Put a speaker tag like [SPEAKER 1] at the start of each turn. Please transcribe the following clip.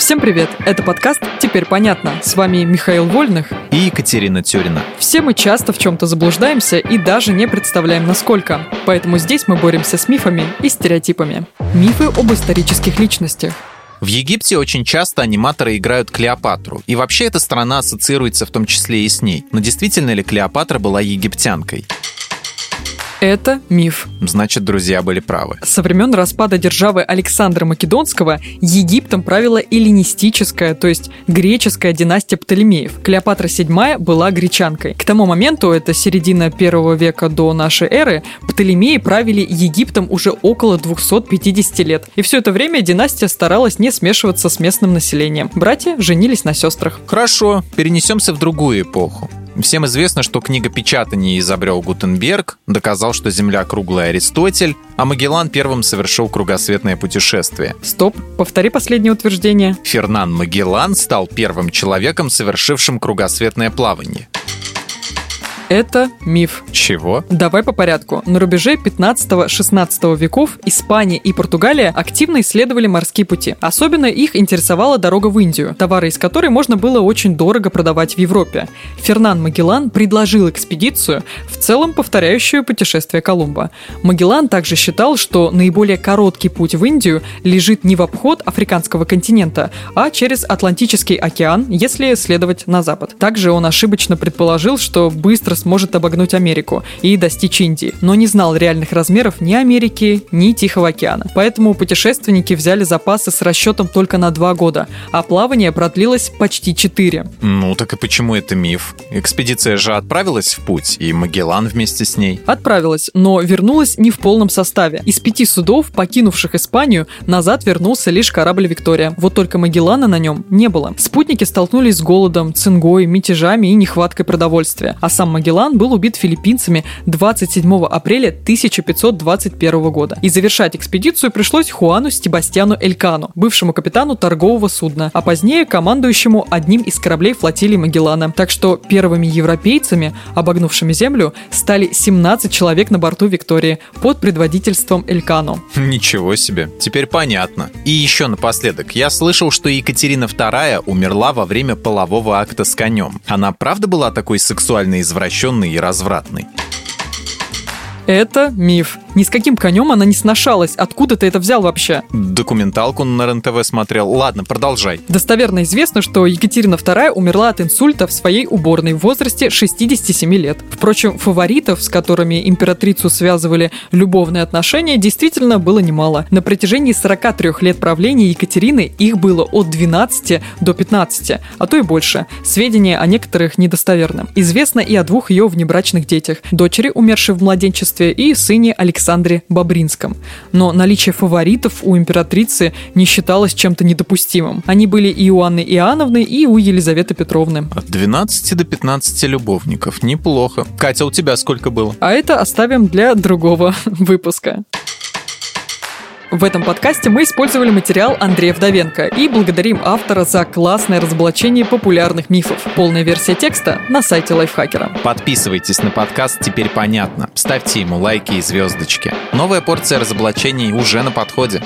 [SPEAKER 1] Всем привет! Это подкаст «Теперь понятно». С вами Михаил Вольных
[SPEAKER 2] и Екатерина Тюрина.
[SPEAKER 1] Все мы часто в чем-то заблуждаемся и даже не представляем, насколько. Поэтому здесь мы боремся с мифами и стереотипами. Мифы об исторических личностях.
[SPEAKER 2] В Египте очень часто аниматоры играют Клеопатру, и вообще эта страна ассоциируется в том числе и с ней. Но действительно ли Клеопатра была египтянкой?
[SPEAKER 1] Это миф.
[SPEAKER 2] Значит, друзья были правы.
[SPEAKER 1] Со времен распада державы Александра Македонского Египтом правила эллинистическая, то есть греческая династия Птолемеев. Клеопатра VII была гречанкой. К тому моменту, это середина первого века до нашей эры, Птолемеи правили Египтом уже около 250 лет. И все это время династия старалась не смешиваться с местным населением. Братья женились на сестрах.
[SPEAKER 2] Хорошо, перенесемся в другую эпоху. Всем известно, что книгопечатание изобрел Гутенберг, доказал, что Земля круглая Аристотель, а Магеллан первым совершил кругосветное путешествие.
[SPEAKER 1] Стоп, повтори последнее утверждение.
[SPEAKER 2] Фернан Магеллан стал первым человеком, совершившим кругосветное плавание.
[SPEAKER 1] Это миф.
[SPEAKER 2] Чего?
[SPEAKER 1] Давай по порядку. На рубеже 15-16 веков Испания и Португалия активно исследовали морские пути. Особенно их интересовала дорога в Индию, товары из которой можно было очень дорого продавать в Европе. Фернан Магеллан предложил экспедицию, в целом повторяющую путешествие Колумба. Магеллан также считал, что наиболее короткий путь в Индию лежит не в обход африканского континента, а через Атлантический океан, если следовать на запад. Также он ошибочно предположил, что быстро сможет обогнуть Америку и достичь Индии, но не знал реальных размеров ни Америки, ни Тихого океана. Поэтому путешественники взяли запасы с расчетом только на два года, а плавание продлилось почти четыре.
[SPEAKER 2] Ну так и почему это миф? Экспедиция же отправилась в путь, и Магеллан вместе с ней.
[SPEAKER 1] Отправилась, но вернулась не в полном составе. Из пяти судов, покинувших Испанию, назад вернулся лишь корабль «Виктория». Вот только Магеллана на нем не было. Спутники столкнулись с голодом, цингой, мятежами и нехваткой продовольствия. А сам Магеллан Магеллан был убит филиппинцами 27 апреля 1521 года. И завершать экспедицию пришлось Хуану Стебастьяну Элькану, бывшему капитану торгового судна, а позднее командующему одним из кораблей флотилии Магеллана. Так что первыми европейцами, обогнувшими Землю, стали 17 человек на борту Виктории под предводительством Элькану.
[SPEAKER 2] Ничего себе, теперь понятно. И еще напоследок, я слышал, что Екатерина II умерла во время полового акта с конем. Она правда была такой сексуальной извращенной? Извращенный и развратный.
[SPEAKER 1] Это миф. Ни с каким конем она не сношалась. Откуда ты это взял вообще?
[SPEAKER 2] Документалку на РНТВ смотрел. Ладно, продолжай.
[SPEAKER 1] Достоверно известно, что Екатерина II умерла от инсульта в своей уборной в возрасте 67 лет. Впрочем, фаворитов, с которыми императрицу связывали любовные отношения, действительно было немало. На протяжении 43 лет правления Екатерины их было от 12 до 15, а то и больше. Сведения о некоторых недостоверны. Известно и о двух ее внебрачных детях. Дочери, умершей в младенчестве, и сыне Александре Александре Бобринском. Но наличие фаворитов у императрицы не считалось чем-то недопустимым. Они были и у Анны Иоанновны, и у Елизаветы Петровны.
[SPEAKER 2] От 12 до 15 любовников. Неплохо. Катя, у тебя сколько было?
[SPEAKER 1] А это оставим для другого выпуска. В этом подкасте мы использовали материал Андрея Вдовенко и благодарим автора за классное разоблачение популярных мифов. Полная версия текста на сайте Лайфхакера.
[SPEAKER 2] Подписывайтесь на подкаст «Теперь понятно». Ставьте ему лайки и звездочки. Новая порция разоблачений уже на подходе.